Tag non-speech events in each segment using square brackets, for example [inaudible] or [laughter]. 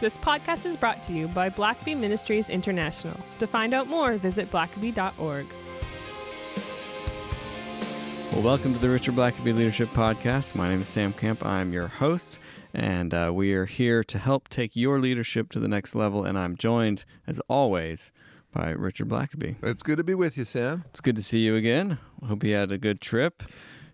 This podcast is brought to you by Blackaby Ministries International. To find out more, visit blackaby.org. Well, welcome to the Richard Blackaby Leadership Podcast. My name is Sam Kemp. I'm your host, and uh, we are here to help take your leadership to the next level. And I'm joined, as always, by Richard Blackaby. It's good to be with you, Sam. It's good to see you again. Hope you had a good trip.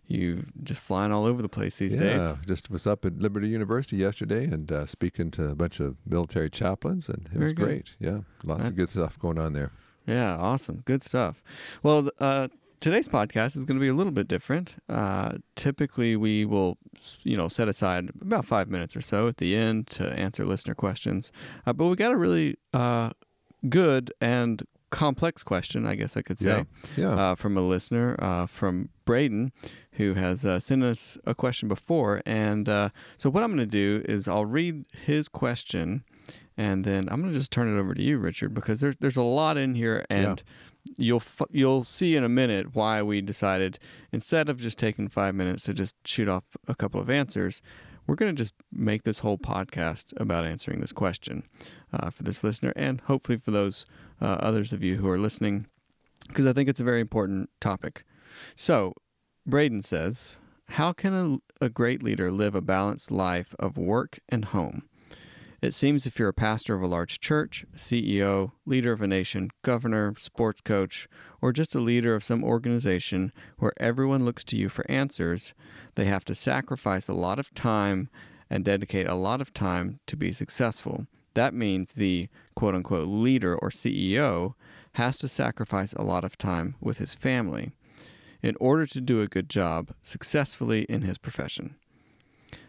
You just flying all over the place these yeah, days. just was up at Liberty University yesterday and uh, speaking to a bunch of military chaplains, and it Very was good. great. Yeah, lots of good stuff going on there. Yeah, awesome. Good stuff. Well, uh, today's podcast is going to be a little bit different. Uh, typically, we will, you know, set aside about five minutes or so at the end to answer listener questions. Uh, but we got a really uh, good and complex question, I guess I could say, Yeah, yeah. Uh, from a listener uh, from Braydon, who has uh, sent us a question before. And uh, so, what I'm going to do is I'll read his question, and then I'm going to just turn it over to you, Richard, because there's there's a lot in here, and you'll f- you'll see in a minute why we decided instead of just taking five minutes to just shoot off a couple of answers. We're going to just make this whole podcast about answering this question uh, for this listener and hopefully for those uh, others of you who are listening because I think it's a very important topic. So, Braydon says, How can a, a great leader live a balanced life of work and home? It seems if you're a pastor of a large church, CEO, leader of a nation, governor, sports coach, or just a leader of some organization where everyone looks to you for answers, they have to sacrifice a lot of time and dedicate a lot of time to be successful. That means the quote unquote leader or CEO has to sacrifice a lot of time with his family in order to do a good job successfully in his profession.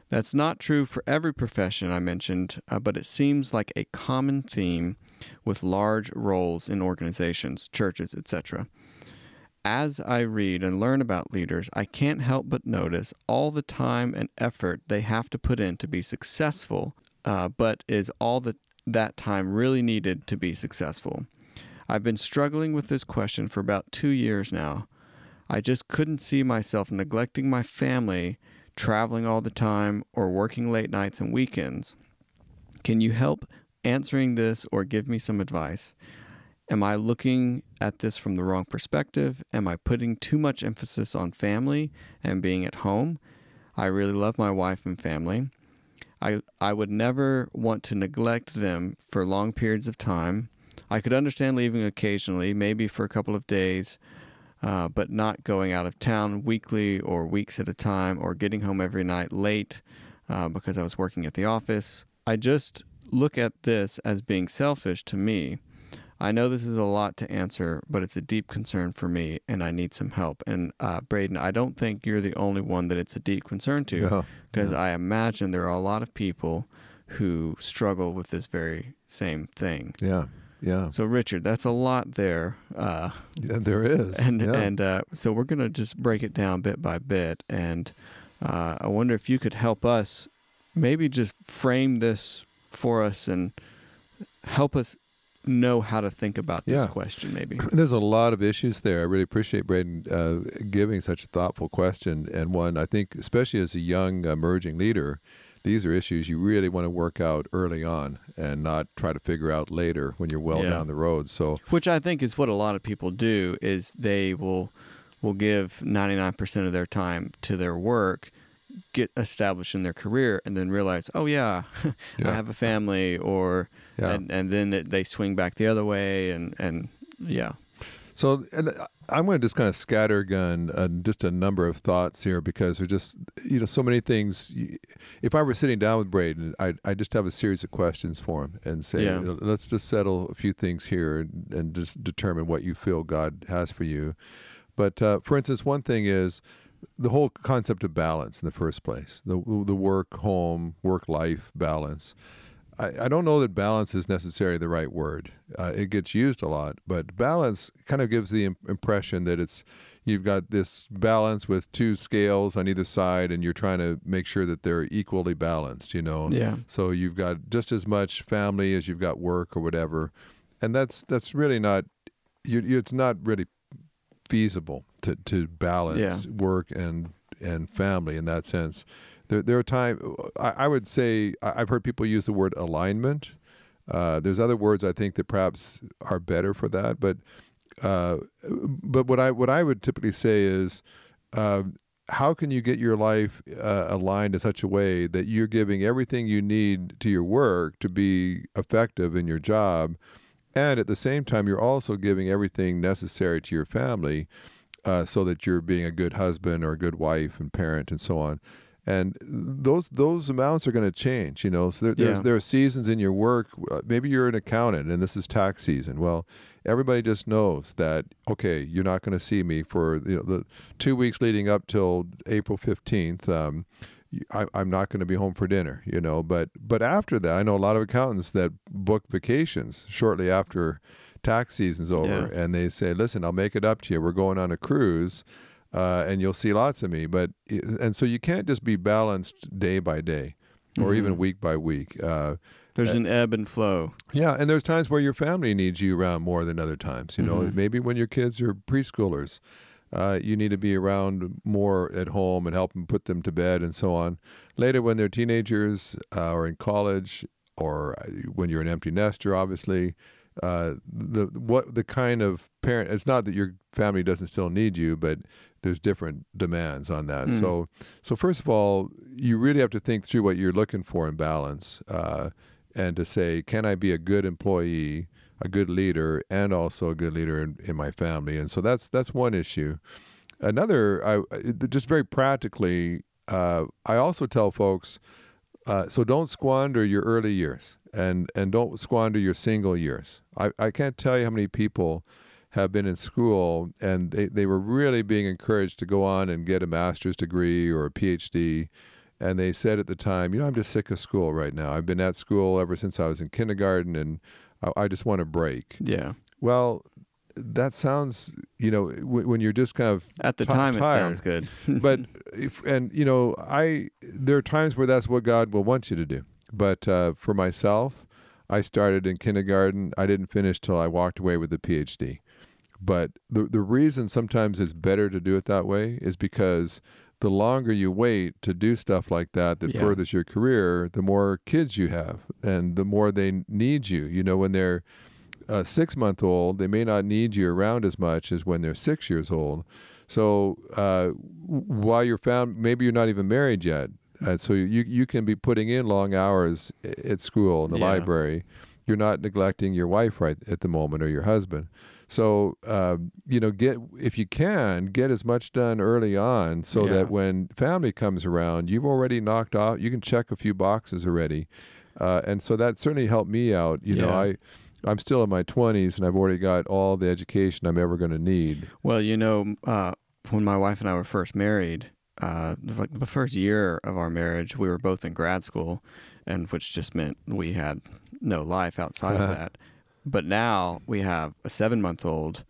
That's not true for every profession I mentioned, uh, but it seems like a common theme with large roles in organizations, churches, etc. As I read and learn about leaders, I can't help but notice all the time and effort they have to put in to be successful, uh, but is all that that time really needed to be successful? I've been struggling with this question for about two years now. I just couldn't see myself neglecting my family, traveling all the time, or working late nights and weekends. Can you help answering this or give me some advice? Am I looking at this from the wrong perspective? Am I putting too much emphasis on family and being at home? I really love my wife and family. I, I would never want to neglect them for long periods of time. I could understand leaving occasionally, maybe for a couple of days, uh, but not going out of town weekly or weeks at a time or getting home every night late uh, because I was working at the office. I just look at this as being selfish to me. I know this is a lot to answer, but it's a deep concern for me and I need some help. And uh, Braydon, I don't think you're the only one that it's a deep concern to because I imagine there are a lot of people who struggle with this very same thing. yeah, yeah. So, Richard, that's a lot there. Uh, Yeah, there is. and yeah. and uh, so we're gonna just break it down bit by bit, and uh, I wonder if you could help us, maybe just frame this for us and help us know how to think about this Yeah. question. Maybe. [clears throat] There's a lot of issues there. I really appreciate Braydon uh, giving such a thoughtful question, and one I think, especially as a young emerging leader, these are issues you really want to work out early on and not try to figure out later when you're well Yeah. down the road. So Which I think is what a lot of people do is they will will give 99% of their time to their work, get established in their career and then realize, "Oh yeah, [laughs] Yeah. I have a family," or Yeah. and and then they swing back the other way and and yeah. So, and I- I'm going to just kind of scattergun uh, just a number of thoughts here because there's just you know so many things. If I were sitting down with Braydon, I I just have a series of questions for him and say, Yeah. let's just settle a few things here and, and just determine what you feel God has for you. But uh, for instance, one thing is the whole concept of balance in the first place the the work home work life balance. I, I don't know that balance is necessarily the right word. Uh, it gets used a lot, but balance kind of gives the im- impression that it's you've got this balance with two scales on either side, and you're trying to make sure that they're equally balanced. You know, Yeah. so you've got just as much family as you've got work or whatever, and that's that's really not. You, you, it's not really feasible to to balance work and and family in that sense. There there are times I, I would say I've heard people use the word alignment. Uh, there's other words I think that perhaps are better for that, but uh, but what I what I would typically say is. Uh, how can you get your life uh, aligned in such a way that you're giving everything you need to your work to be effective in your job, and at the same time you're also giving everything necessary to your family, uh, so that you're being a good husband or a good wife and parent and so on. And those those amounts are going to change, you know. So there, there's Yeah. there are seasons in your work. uh, Maybe you're an accountant and this is tax season. Well, everybody just knows that okay, you're not going to see me for you know the two weeks leading up till April fifteenth. Um, y- I, I'm not going to be home for dinner, you know. But but after that, I know a lot of accountants that book vacations shortly after tax season's over, and they say, "Listen, I'll make it up to you. We're going on a cruise." Uh, and you'll see lots of me, but and so you can't just be balanced day by day, or even Mhm. week by week. Uh, There's an ebb and flow. yeah, and there's times where your family needs you around more than other times. You know, Mhm. maybe when your kids are preschoolers, uh, you need to be around more at home and help them put them to bed and so on. Later, when they're teenagers uh, or in college, or uh, when you're an empty nester, obviously, uh, the what the kind of parent. It's not that your family doesn't still need you, but there's different demands on that. Mm. So, so first of all, you really have to think through what you're looking for in balance. Uh, and to say, can I be a good employee, a good leader, and also a good leader in, in my family? And so that's that's one issue. Another, I just very practically, uh, I also tell folks, uh, so don't squander your early years, and and don't squander your single years. I, I can't tell you how many people have been in school and they, they were really being encouraged to go on and get a master's degree or a PhD. And they said at the time, you know, I'm just sick of school right now. I've been at school ever since I was in kindergarten and I, I just want a break. Yeah. Well, that sounds, you know, w- when you're just kind of At the Ti- time, it sounds good. [laughs] but if and you know i there are times where that's what god will want you to do but uh, for myself i started in kindergarten i didn't finish till i walked away with a phd but the the reason sometimes it's better to do it that way is because the longer you wait to do stuff like that that Yeah. furthers your career the more kids you have and the more they need you you know when they're a six month old, they may not need you around as much as when they're six years old. So uh, while you're found, maybe you're not even married yet. And so you, you can be putting in long hours at school in the Yeah. library. You're not neglecting your wife right at the moment or your husband. So um, you know, get if you can get as much done early on, so Yeah. that when family comes around, you've already knocked off. You can check a few boxes already, uh, and so that certainly helped me out. You know, I I'm still in my 20s and I've already got all the education I'm ever going to need. Well, you know, uh, when my wife and I were first married, uh, like the first year of our marriage, we were both in grad school, and which just meant we had no life outside of [laughs] that. But now we have a seven month old,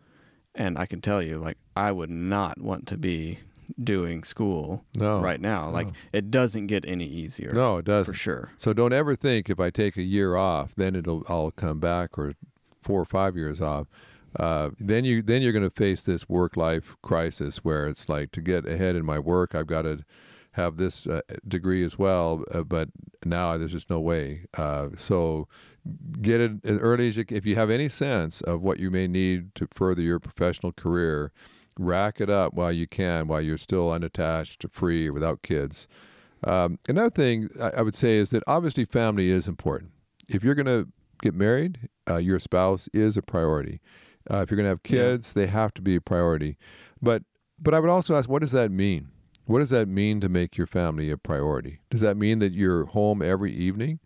and I can tell you, like, I would not want to be doing school No. right now. Like, no. it doesn't get any easier. No, it doesn't. for sure. So don't ever think if I take a year off, then it'll I'll come back or four or five years off. Uh, then you then you're going to face this work life crisis where it's like to get ahead in my work, I've got to have this uh, degree as well, uh, but now there's just no way. Uh, so get it as early as you can. If you have any sense of what you may need to further your professional career, rack it up while you can, while you're still unattached, free, without kids. Um, another thing I, I would say is that obviously family is important. If you're going to get married, uh, your spouse is a priority. Uh, if you're going to have Yeah. kids, they have to be a priority. But but I would also ask, what does that mean? What does that mean to make your family a priority? Does that mean that you're home every evening?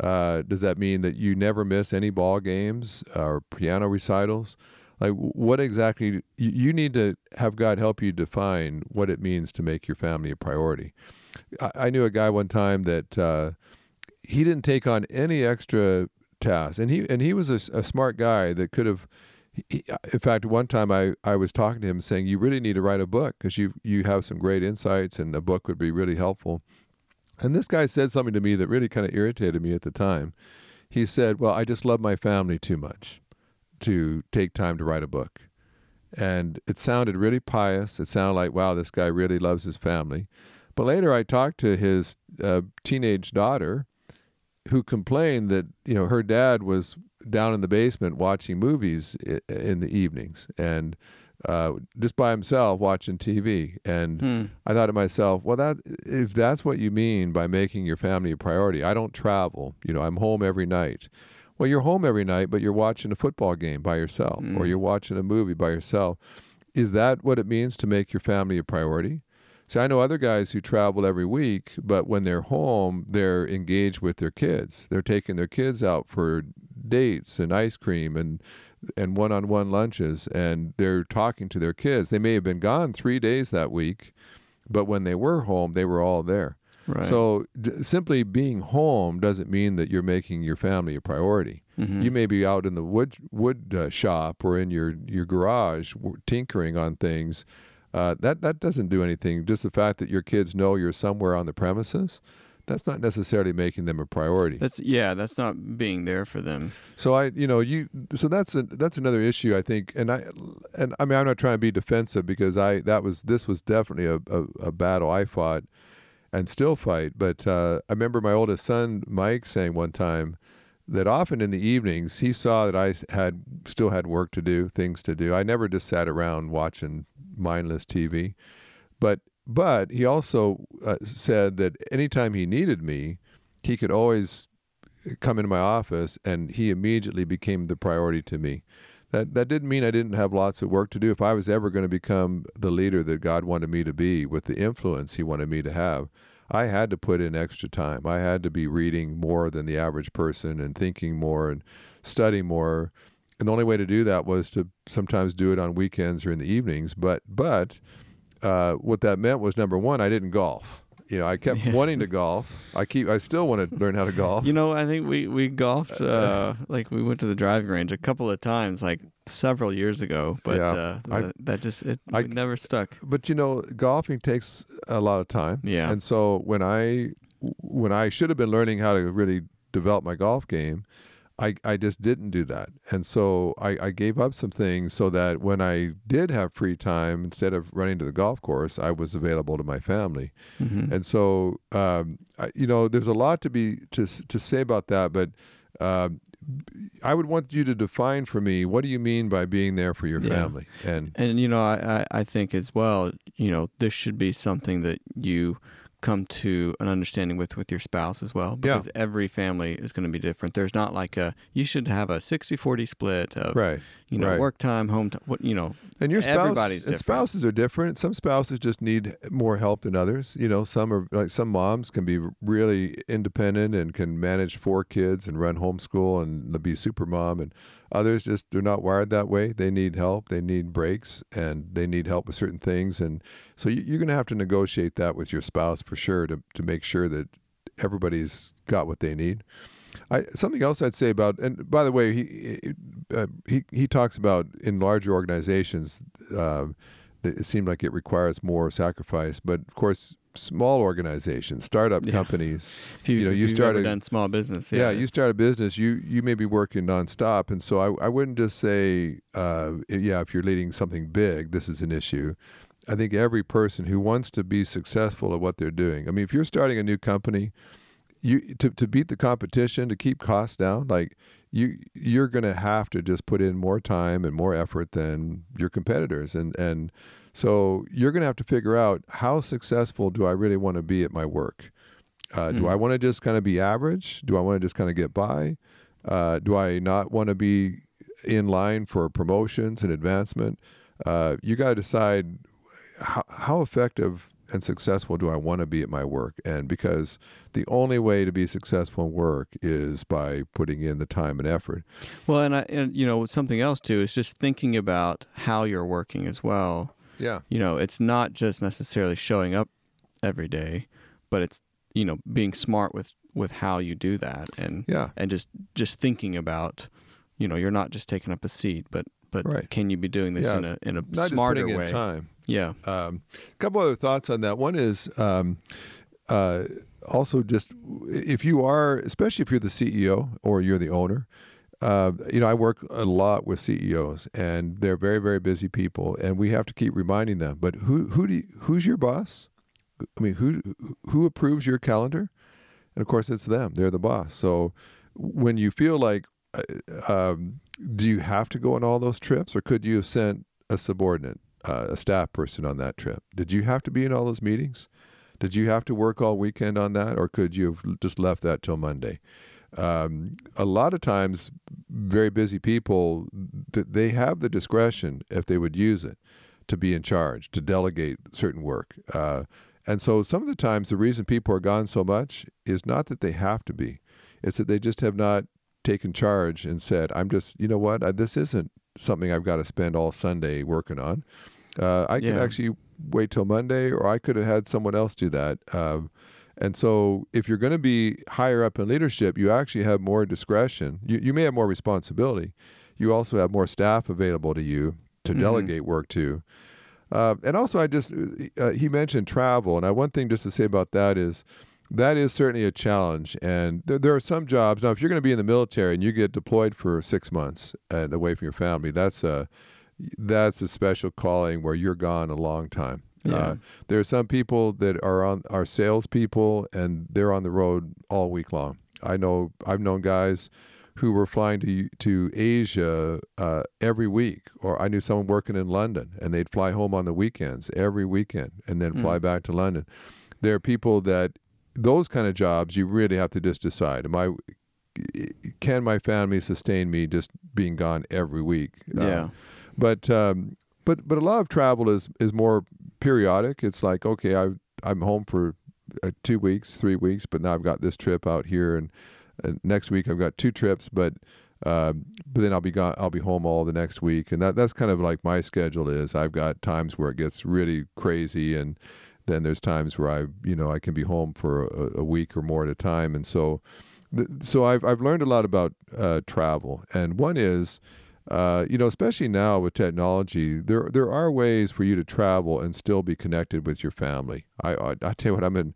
Uh, does that mean that you never miss any ball games or piano recitals? Like, what exactly? You, need to have God help you define what it means to make your family a priority. I, I knew a guy one time that uh, he didn't take on any extra tasks, and he and he was a smart guy that could have. In fact, one time I, I was talking to him saying, "You really need to write a book because you you have some great insights, and a book would be really helpful." And this guy said something to me that really kind of irritated me at the time. He said, "Well, I just love my family too much to take time to write a book." And it sounded really pious. It sounded like, wow, this guy really loves his family. But later, I talked to his uh, teenage daughter, who complained that you know her dad was down in the basement watching movies in the evenings and uh, just by himself watching TV. And Hmm. I thought to myself, well, that if that's what you mean by making your family a priority, I don't travel. You know, I'm home every night. Well, you're home every night, but you're watching a football game by yourself, or Mm. you're watching a movie by yourself. Is that what it means to make your family a priority? See, I know other guys who travel every week, but when they're home, they're engaged with their kids. They're taking their kids out for dates and ice cream and and one-on-one lunches, and they're talking to their kids. They may have been gone three days that week, but when they were home, they were all there. Right. So d- simply being home doesn't mean that you're making your family a priority. Mhm. You may be out in the wood wood uh, shop or in your your garage w- tinkering on things. Uh, that that doesn't do anything. Just the fact that your kids know you're somewhere on the premises, that's not necessarily making them a priority. That's yeah. That's not being there for them. So I, you know, you. So that's a that's another issue I think, and I, and I mean I'm not trying to be defensive because I that was this was definitely a a, a battle I fought, and still fight. But uh, I remember my oldest son Mike saying one time that often in the evenings he saw that I had still had work to do, things to do. I never just sat around watching mindless TV, but but he also uh, said that anytime he needed me, he could always come into my office and he immediately became the priority to me. That that didn't mean I didn't have lots of work to do. If I was ever going to become the leader that God wanted me to be with the influence he wanted me to have, I had to put in extra time. I had to be reading more than the average person and thinking more and studying more. And the only way to do that was to sometimes do it on weekends or in the evenings. But but uh, what that meant was number one, I didn't golf. You know, I kept Yeah. wanting to golf. I keep I still want to learn how to golf. You know, I think we we golfed. [laughs] Uh, like we went to the driving range a couple of times, like several years ago. But Yeah. uh, I- that, just it, I- never stuck. but you know, golfing takes a lot of time. Yeah. And so when I when I should have been learning how to really develop my golf game, I, I just didn't do that. And so I, I gave up some things so that when I did have free time, instead of running to the golf course, I was available to my family. Mhm. And so, um, I, you know, there's a lot to be to to say about that, but um, I would want you to define for me what do you mean by being there for your Yeah. family? And And you know, I, I I think as well, you know, this should be something that you come to an understanding with with your spouse as well Yeah. because every family is going to be different. There's not like a you should have a 60-40 split of right. you know right. work time, home time, what you know. And your spouse, Everybody's different. spouses are different. Some spouses just need more help than others. You know, some are like some moms can be really independent and can manage four kids and run homeschool and be super mom, and others just they're not wired that way. They need help. They need breaks, and they need help with certain things. And so you, you're going to have to negotiate that with your spouse for sure to to make sure that everybody's got what they need. I, something else I'd say about, and by the way, he uh, he he talks about in larger organizations, uh, it seemed like it requires more sacrifice. But of course, small organizations, startup Yeah. companies, [laughs] If you, You know, you you've started- done small business, yeah, yeah, you start a business, you you may be working nonstop, and so I I wouldn't just say, uh, yeah, if you're leading something big, this is an issue. I think every person who wants to be successful at what they're doing. I mean, if you're starting a new company, you to to beat the competition, to keep costs down, like you you're going to have to just put in more time and more effort than your competitors, and and so you're going to have to figure out how successful do I really want to be at my work. Uh, Do Mm. I want to just kind of be average? Do I want to just kind of get by? Uh, do I not want to be in line for promotions and advancement? Uh, you got to decide how, how effective and successful do I want to be at my work? And because the only way to be successful in work is by putting in the time and effort. Well, and I and you know something else too is just thinking about how you're working as well. Yeah. You know, it's not just necessarily showing up every day, but it's you know being smart with with how you do that and Yeah. and just just thinking about you know you're not just taking up a seat, but but Right. can you be doing this Yeah. in a in a Not smarter way? time. Yeah. Um, a couple other thoughts on that. One is um, uh, also just if you are, especially if you're the CEO or you're the owner. Uh, you know, I work a lot with CEOs, and they're very, very busy people, and we have to keep reminding them. But who, who do, you, who's your boss? I mean, who who approves your calendar? And of course, it's them. They're the boss. So when you feel like, uh, um, do you have to go on all those trips, or could you have sent a subordinate, uh, a staff person on that trip? Did you have to be in all those meetings? Did you have to work all weekend on that, or could you have just left that till Monday? Um, a lot of times, very busy people they have the discretion if they would use it to be in charge, to delegate certain work. Uh, and so some of the times the reason people are gone so much is not that they have to be, it's that they just have not taken charge and said, I'm just, you know what, I, this isn't something I've got to spend all Sunday working on. Uh, I Yeah. actually wait till Monday, or I could have had someone else do that. Um, and so, if you're going to be higher up in leadership, you actually have more discretion. You, you may have more responsibility. You also have more staff available to you to Mhm. delegate work to. Uh, and also, I just uh, he mentioned travel, and I one thing just to say about that is that is certainly a challenge. And there, there are some jobs now. If you're going to be in the military and you get deployed for six months and away from your family, that's a that's a special calling where you're gone a long time. Yeah. Uh, there are some people that are on are salespeople and they're on the road all week long. I know I've known guys who were flying to to Asia uh, every week, or I knew someone working in London and they'd fly home on the weekends every weekend and then fly Mm. back to London. There are people that those kind of jobs you really have to just decide: Am I can my family sustain me just being gone every week? Yeah. but um, but but a lot of travel is is more periodic. It's like okay, I I'm home for uh, two weeks, three weeks, but now I've got this trip out here, and, and next week I've got two trips, but. Um, but then I'll be gone. I'll be home all the next week, and that that's kind of like my schedule is. I've got times where it gets really crazy, and then there's times where I, you know, I can be home for a, a week or more at a time, and so, so I've I've learned a lot about uh, travel, and one is, uh, you know, especially now with technology, there there are ways for you to travel and still be connected with your family. I I, I tell you what, I'm in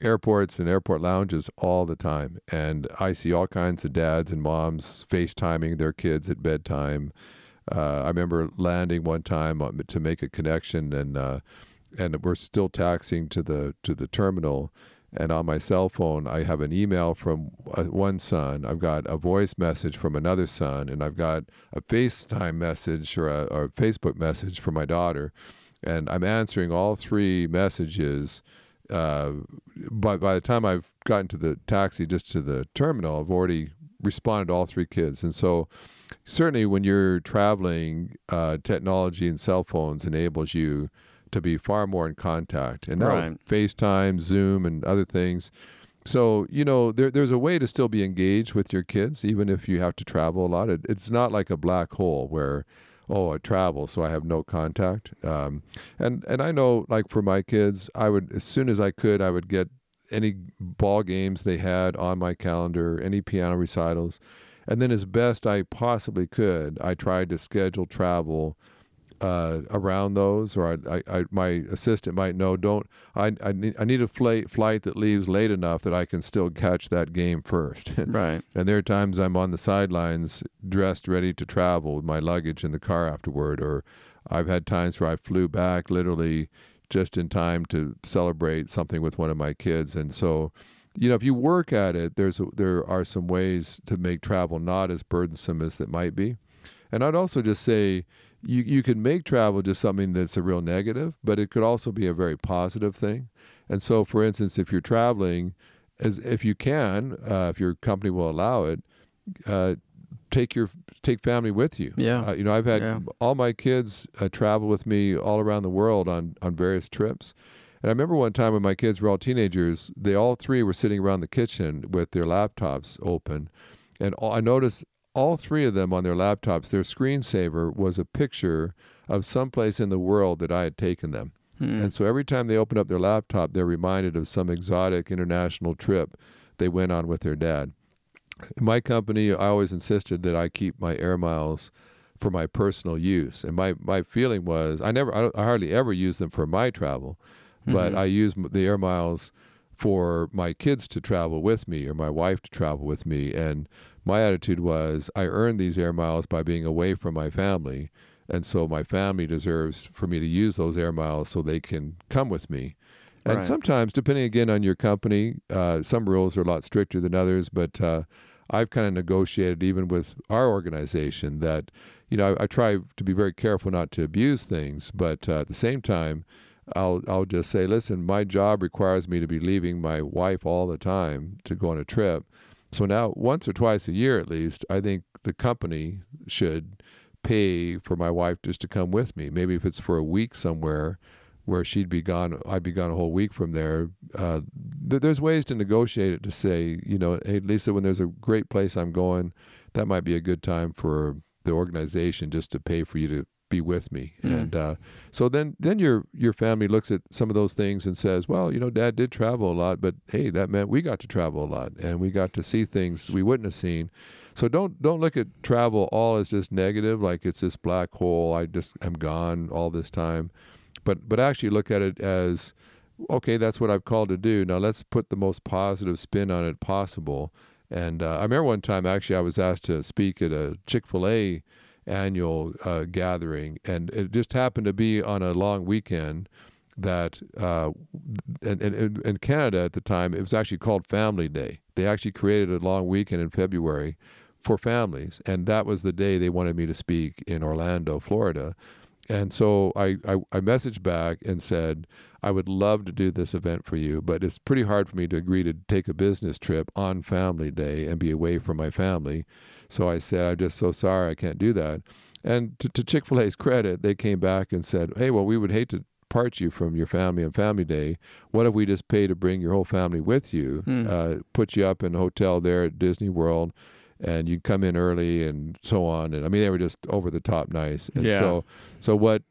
airports and airport lounges all the time, and I see all kinds of dads and moms FaceTiming their kids at bedtime. Uh, I remember landing one time to make a connection, and uh, and we're still taxiing to the to the terminal. And on my cell phone, I have an email from uh, one son. I've got a voice message from another son, and I've got a FaceTime message or a, or a Facebook message from my daughter. And I'm answering all three messages. Uh, by by the time I've gotten to the taxi, just to the terminal, I've already responded to all three kids. And so, certainly, when you're traveling, uh, technology and cell phones enables you to be far more in contact. And now Right. FaceTime, Zoom, and other things. So you know, there, there's a way to still be engaged with your kids, even if you have to travel a lot. It, it's not like a black hole where, oh, I travel, so I have no contact. Um, and and I know, like for my kids, I would as soon as I could, I would get any ball games they had on my calendar, any piano recitals, and then as best I possibly could, I tried to schedule travel uh, around those, or I, I, I, my assistant might know. Don't I? I need, I need a flight flight that leaves late enough that I can still catch that game first. [laughs] Right. and there are times I'm on the sidelines, dressed, ready to travel with my luggage in the car afterward. Or I've had times where I flew back literally just in time to celebrate something with one of my kids. And so, you know, if you work at it, there's a, there are some ways to make travel not as burdensome as it might be. And I'd also just say you you can make travel just something that's a real negative, but it could also be a very positive thing. And so, for instance, if you're traveling, as if you can, uh, if your company will allow it, uh, take your take family with you. Yeah. Uh, you know, I've had Yeah. all my kids uh, travel with me all around the world on on various trips. And I remember one time when my kids were all teenagers, they all three were sitting around the kitchen with their laptops open, and all, I noticed all three of them on their laptops, their screensaver was a picture of some place in the world that I had taken them. Hmm. And so every time they open up their laptop, they're reminded of some exotic international trip they went on with their dad. In my company, I always insisted that I keep my air miles for my personal use. And my, my feeling was I never, I, I hardly ever use them for my travel, but Mhm. I use the air miles for my kids to travel with me or my wife to travel with me. And my attitude was I earned these air miles by being away from my family. And so my family deserves for me to use those air miles so they can come with me. And Right. sometimes, depending again on your company, uh, some rules are a lot stricter than others. But uh, I've kind of negotiated even with our organization that, you know, I, I try to be very careful not to abuse things, but uh, at the same time, I'll I'll just say, listen, my job requires me to be leaving my wife all the time to go on a trip. So now, once or twice a year at least, I think the company should pay for my wife just to come with me. Maybe if it's for a week somewhere where she'd be gone, I'd be gone a whole week from there. Uh, th- there's ways to negotiate it to say, you know, hey, Lisa, when there's a great place I'm going, that might be a good time for the organization just to pay for you to be with me. Mm. And uh, so then, then your your family looks at some of those things and says, well, you know, Dad did travel a lot, but hey, that meant we got to travel a lot and we got to see things we wouldn't have seen. So don't don't look at travel all as just negative, like it's this black hole. I just am gone all this time, but but actually look at it as okay, that's what I've called to do. Now let's put the most positive spin on it possible. And uh, I remember one time actually I was asked to speak at a Chick Fil A annual uh, gathering, and it just happened to be on a long weekend that uh, and, and in Canada at the time it was actually called Family Day. They actually created a long weekend in February for families, and that was the day they wanted me to speak in Orlando, Florida. And so I, I, I messaged back and said, I would love to do this event for you, but it's pretty hard for me to agree to take a business trip on Family Day and be away from my family. So I said, I'm just so sorry I can't do that. And to, to Chick fil A's credit, they came back and said, Hey, well, we would hate to part you from your family on Family Day. What if we just pay to bring your whole family with you, Hmm. uh, put you up in a hotel there at Disney World? And you come in early and so on, and I mean they were just over the top nice. And Yeah. so, so what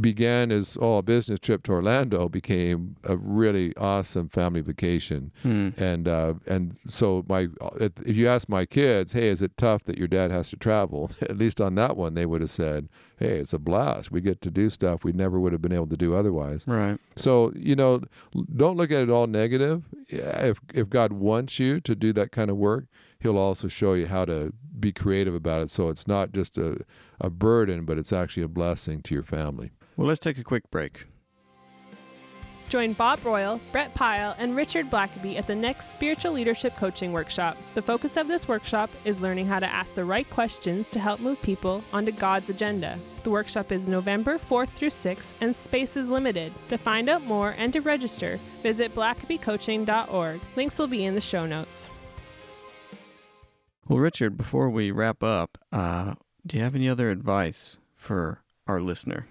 began as oh a business trip to Orlando became a really awesome family vacation. Hmm. And uh, and so my if you ask my kids, hey, is it tough that your dad has to travel? [laughs] At least on that one, they would have said, hey, it's a blast. We get to do stuff we never would have been able to do otherwise. Right. So you know, don't look at it all negative. Yeah, If if God wants you to do that kind of work, He'll also show you how to be creative about it. So it's not just a a burden, but it's actually a blessing to your family. Well, let's take a quick break. Join Bob Royall, Brett Pyle, and Richard Blackaby at the next Spiritual Leadership Coaching Workshop. The focus of this workshop is learning how to ask the right questions to help move people onto God's agenda. The workshop is November 4th through 6th, and space is limited. To find out more and to register, visit blackabycoaching.org. Links will be in the show notes. Well, Richard, before we wrap up, uh, do you have any other advice for our listener?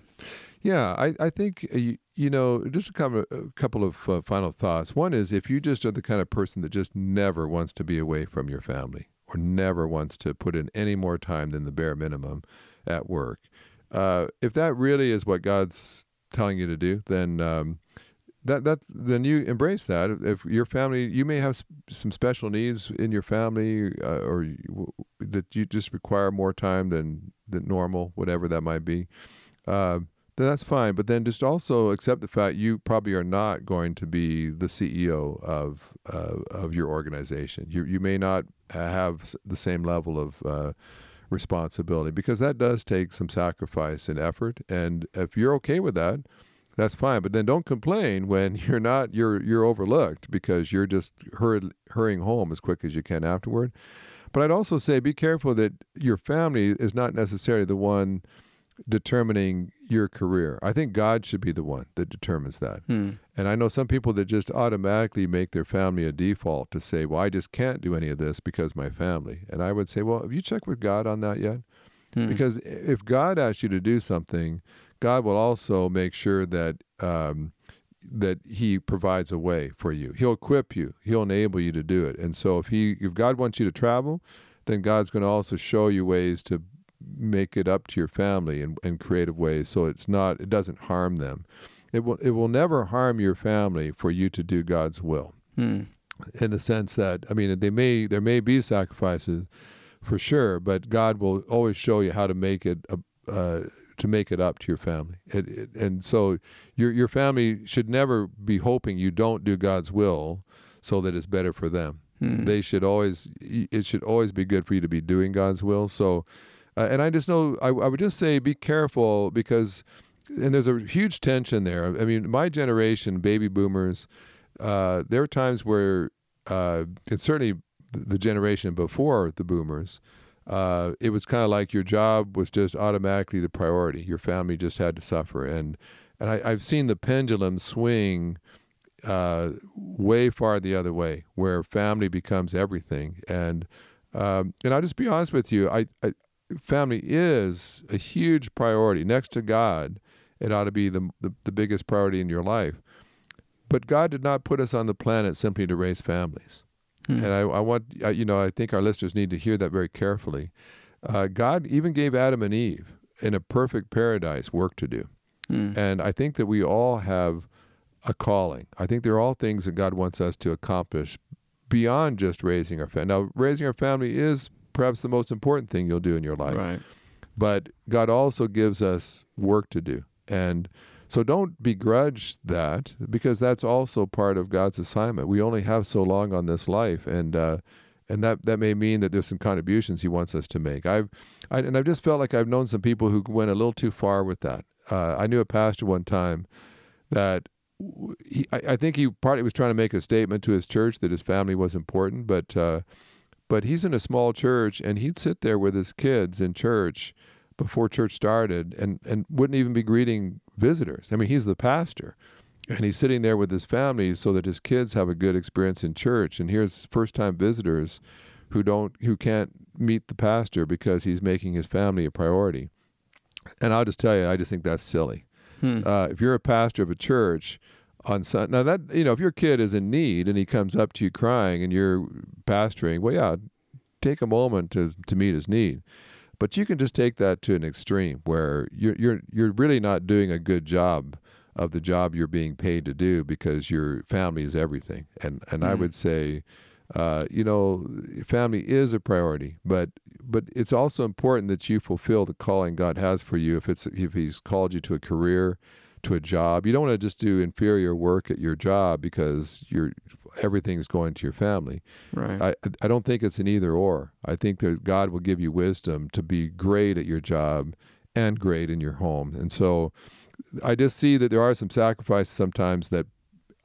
Yeah, I, I think, uh, you, you know, just a couple, a couple of uh, final thoughts. One is if you just are the kind of person that just never wants to be away from your family or never wants to put in any more time than the bare minimum at work, uh, if that really is what God's telling you to do, then um, that that then you embrace that. If your family, you may have some special needs in your family, uh, or you, that you just require more time than than normal, whatever that might be. Uh, then that's fine. But then just also accept the fact you probably are not going to be the CEO of uh, of your organization. You you may not have the same level of uh, responsibility because that does take some sacrifice and effort. And if you're okay with that, that's fine. But then don't complain when [laughs] you're not you're you're overlooked because you're just hurried, hurrying home as quick as you can afterward. But I'd also say be careful that your family is not necessarily the one determining your career. I think God should be the one that determines that. Hmm. And I know some people that just automatically make their family a default to say, well, I just can't do any of this because my family. And I would say, well, have you checked with God on that yet? Hmm. Because if God asks you to do something, God will also make sure that um, that He provides a way for you. He'll equip you. He'll enable you to do it. And so, if He, if God wants you to travel, then God's going to also show you ways to make it up to your family in, in creative ways, so it's not, it doesn't harm them. It will, it will never harm your family for you to do God's will Hmm. in the sense that I mean they may there may be sacrifices for sure, but God will always show you how to make it uh, uh, to make it up to your family. It, it, and so your your family should never be hoping you don't do God's will so that it's better for them. Hmm. They should always it should always be good for you to be doing God's will. So uh, and I just know I, I would just say be careful because and there's a huge tension there. I mean, my generation, baby boomers, uh, there are times where, uh, and certainly the generation before the boomers, uh, it was kind of like your job was just automatically the priority. Your family just had to suffer, and and I, have seen the pendulum swing uh, way far the other way, where family becomes everything. And um, and I'll just be honest with you, I, I family is a huge priority next to God. It ought to be the, the, the biggest priority in your life. But God did not put us on the planet simply to raise families. Hmm. And I, I want, you know, I think our listeners need to hear that very carefully. Uh, God even gave Adam and Eve in a perfect paradise work to do. Hmm. And I think that we all have a calling. I think they're all things that God wants us to accomplish beyond just raising our family. Now, raising our family is perhaps the most important thing you'll do in your life. Right. But God also gives us work to do. And so don't begrudge that because that's also part of God's assignment. We only have so long on this life, and uh, and that that may mean that there's some contributions He wants us to make. I've I, and I've just felt like I've known some people who went a little too far with that. Uh, I knew a pastor one time that he, I, I, think he partly was trying to make a statement to his church that his family was important, but uh, but he's in a small church and he'd sit there with his kids in church before church started and, and wouldn't even be greeting visitors. I mean, he's the pastor and he's sitting there with his family so that his kids have a good experience in church. And here's first time visitors who don't who can't meet the pastor because he's making his family a priority. And I'll just tell you, I just think that's silly. Hmm. Uh, if you're a pastor of a church on Sunday, now that you know, if your kid is in need and he comes up to you crying and you're pastoring, well, yeah, take a moment to to meet his need. But you can just take that to an extreme where you're you're you're really not doing a good job of the job you're being paid to do because your family is everything. And and mm. I would say, uh, you know, family is a priority, but but it's also important that you fulfill the calling God has for you. If it's if He's called you to a career, to a job, you don't want to just do inferior work at your job because you're everything's going to your family. Right. I I don't think it's an either or. I think that God will give you wisdom to be great at your job and great in your home. And so I just see that there are some sacrifices sometimes that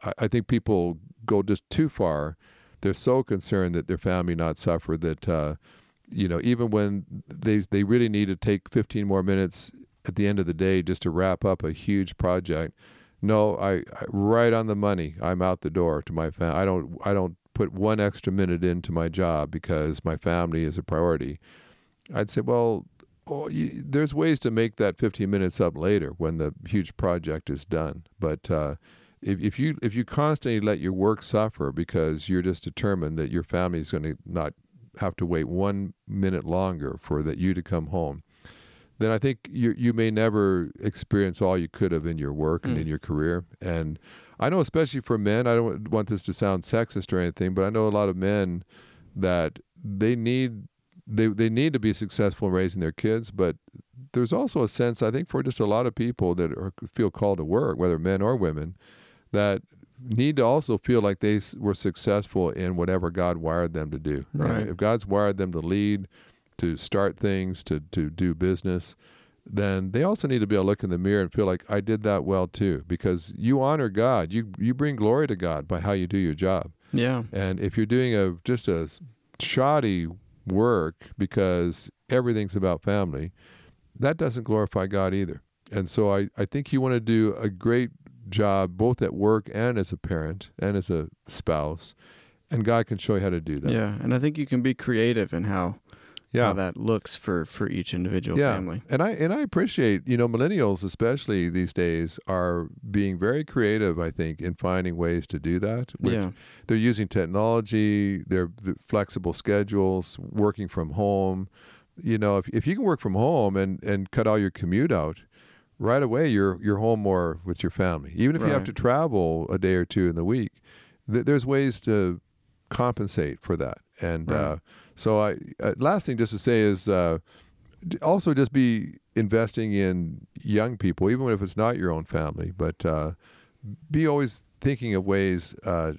I, I think people go just too far. They're so concerned that their family not suffer that uh, you know even when they they really need to take 15 more minutes at the end of the day just to wrap up a huge project no, I, I right on the money. I'm out the door to my family. I don't I don't put one extra minute into my job because my family is a priority. I'd say, well, oh, you, there's ways to make that 15 minutes up later when the huge project is done. But uh, if, if you if you constantly let your work suffer because you're just determined that your family is going to not have to wait one minute longer for that you to come home, then I think you you may never experience all you could have in your work mm. and in your career. And I know, especially for men, I don't want this to sound sexist or anything, but I know a lot of men that they need they they need to be successful in raising their kids, but there's also a sense I think for just a lot of people that are, feel called to work, whether men or women, that need to also feel like they were successful in whatever God wired them to do. Right. If God's wired them to lead, to start things, to, to do business, then they also need to be able to look in the mirror and feel like I did that well too, because you honor God. You you bring glory to God by how you do your job. Yeah. And if you're doing a just a shoddy work because everything's about family, that doesn't glorify God either. And so I, I think you want to do a great job both at work and as a parent and as a spouse. And God can show you how to do that. Yeah. And I think you can be creative in how yeah. how that looks for for each individual yeah. family. And I and I appreciate, you know, millennials especially these days are being very creative, I think, in finding ways to do that. yeah. They're using technology, they're the flexible schedules, working from home. You know, if if you can work from home and and cut all your commute out, right away you're you're home more with your family. Even if right. you have to travel a day or two in the week, th- there's ways to compensate for that. And right. uh so I uh, last thing just to say is uh, also just be investing in young people, even if it's not your own family, but uh, be always thinking of ways uh,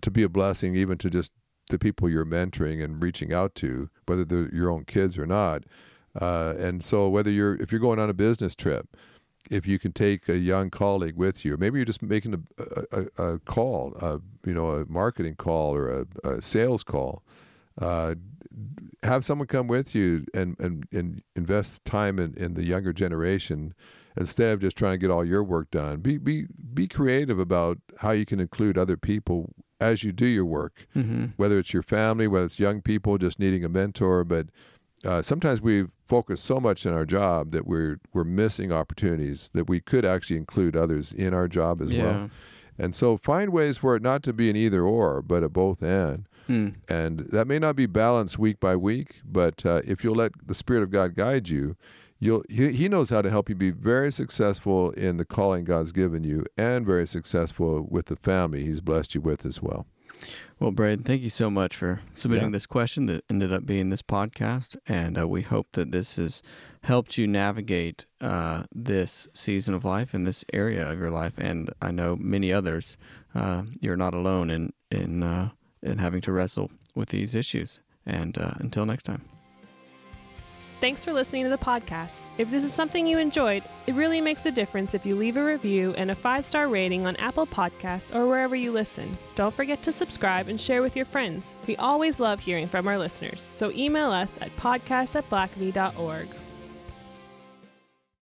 to be a blessing, even to just the people you're mentoring and reaching out to, whether they're your own kids or not. Uh, and so whether you're if you're going on a business trip, if you can take a young colleague with you, maybe you're just making a, a, a call, a, you know, a marketing call or a, a sales call. Uh, have someone come with you and, and, and invest time in, in the younger generation instead of just trying to get all your work done. Be, be, be creative about how you can include other people as you do your work, Mm-hmm. whether it's your family, whether it's young people just needing a mentor. But uh, sometimes we focus so much on our job that we're we're missing opportunities that we could actually include others in our job as yeah. well. And so find ways for it not to be an either or, but a both and. Hmm. And that may not be balanced week by week, but uh, if you'll let the Spirit of God guide you, you'll he, he knows how to help you be very successful in the calling God's given you and very successful with the family He's blessed you with as well. Well, Braydon, thank you so much for submitting Yeah. this question that ended up being this podcast. And uh, we hope that this has helped you navigate uh, this season of life and this area of your life. And I know many others, uh, you're not alone in, in, in having to wrestle with these issues. And uh, until next time. Thanks for listening to the podcast. If this is something you enjoyed, it really makes a difference if you leave a review and a five star rating on Apple Podcasts or wherever you listen. Don't forget to subscribe and share with your friends. We always love hearing from our listeners, so email us at podcast at.